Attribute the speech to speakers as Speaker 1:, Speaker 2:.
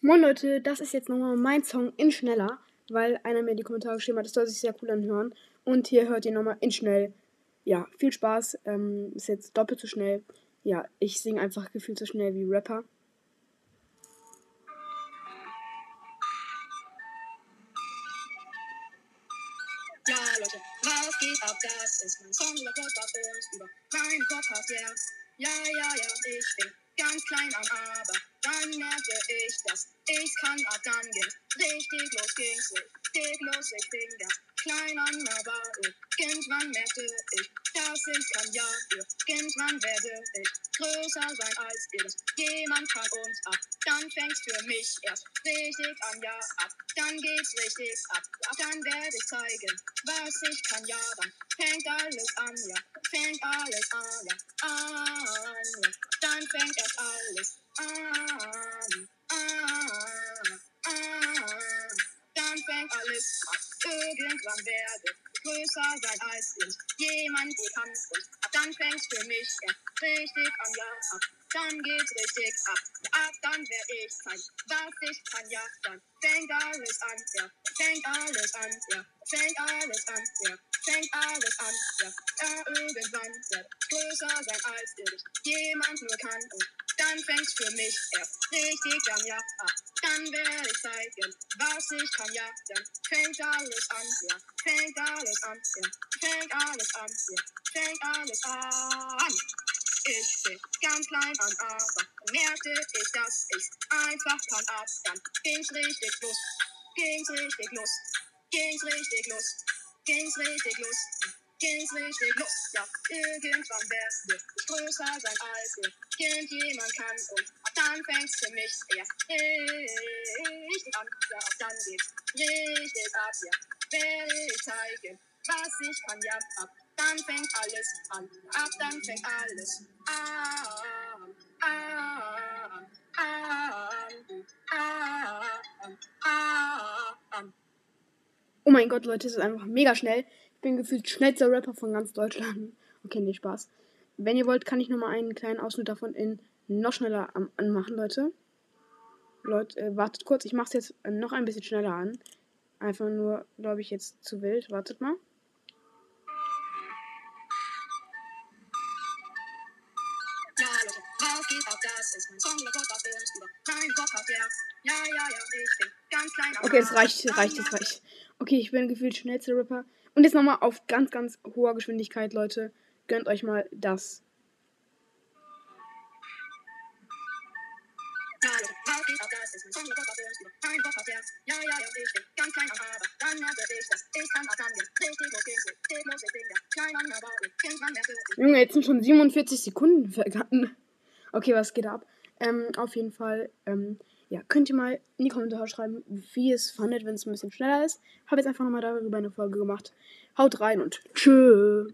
Speaker 1: Moin Leute, das ist jetzt nochmal mein Song in schneller, weil einer mir in die Kommentare geschrieben hat, das soll sich sehr cool anhören. Und hier hört ihr nochmal in schnell. Ja, viel Spaß. Ähm, ist jetzt doppelt so schnell. Ja, ich singe einfach gefühlt so schnell wie Rapper.
Speaker 2: Ja, Leute, was geht ab? Das ist mein Song über Podcast über meinen Podcast, yeah. Ja, ja, ja, ich bin ganz klein am Aber. Dann merkte ich, dass ich kann, ab dann ging's richtig los, ging's richtig los, ich bin ganz klein an Aber irgendwann merkte ich, dass ich kann, ja, irgendwann werde ich größer sein als ihr. Jemand kann uns ab, dann fängt's für mich erst richtig an, ja, ab, dann geht's richtig ab, ab dann werde ich zeigen, was ich kann, ja, dann fängt alles an, ja, fängt alles an, ja, an, ja, dann fängt erst alles an, alles an, irgendwann werde ich größer sein als irgendjemand bekannt und dann fängt's für mich erst richtig an, ja, ab, dann geht's richtig ab, ab dann werde ich zeigen, was ich kann, ja, dann fängt alles an, ja, fängt alles an, ja, fängt alles an, ja, fängt alles an, ja, ja, irgendwann werde ich größer sein als irgendjemand nur kann und dann fängt's für mich erst richtig an, ja, ab, dann werde ich zeigen, was ich kann, ja, dann fängt alles an, ja, fängt alles an, ja, fängt alles an, ja, fängt alles an. Ich bin ganz klein an, aber merkte ich, dass ich's einfach kann, ab dann ging's richtig los, ging's richtig los, ging's richtig los, ging's richtig los, ging's richtig los, ja, irgendwann werde ich größer sein als irgendjemand kann und ab dann fängt's für mich erst richtig an, ja, ab dann geht's richtig ab, ja, werde ich zeigen, was ich kann, ja, ab dann fängt alles an, ab dann fängt alles an,
Speaker 1: Oh mein Gott, Leute, es ist einfach mega schnell. Ich bin gefühlt schnellster Rapper von ganz Deutschland. Okay, nee, Spaß. Wenn ihr wollt, kann ich nochmal einen kleinen Ausschnitt davon in noch schneller am- anmachen, Leute. Leute, äh, wartet kurz, ich mach's jetzt äh, noch ein bisschen schneller an. Einfach nur, glaube ich, jetzt zu wild. Wartet mal.
Speaker 2: Das
Speaker 1: Okay, das
Speaker 2: Aber.
Speaker 1: reicht, das reicht, das reicht. Okay, ich bin gefühlt schnellster Rapper. Und jetzt nochmal auf ganz, ganz hoher Geschwindigkeit, Leute. Gönnt euch mal das. Junge, jetzt sind schon 47 Sekunden vergangen. Okay, was geht ab? Ähm, auf jeden Fall, ähm, ja, könnt ihr mal in die Kommentare schreiben, wie ihr es fandet, wenn es ein bisschen schneller ist. Habe jetzt einfach nochmal darüber eine Folge gemacht. Haut rein und tschö.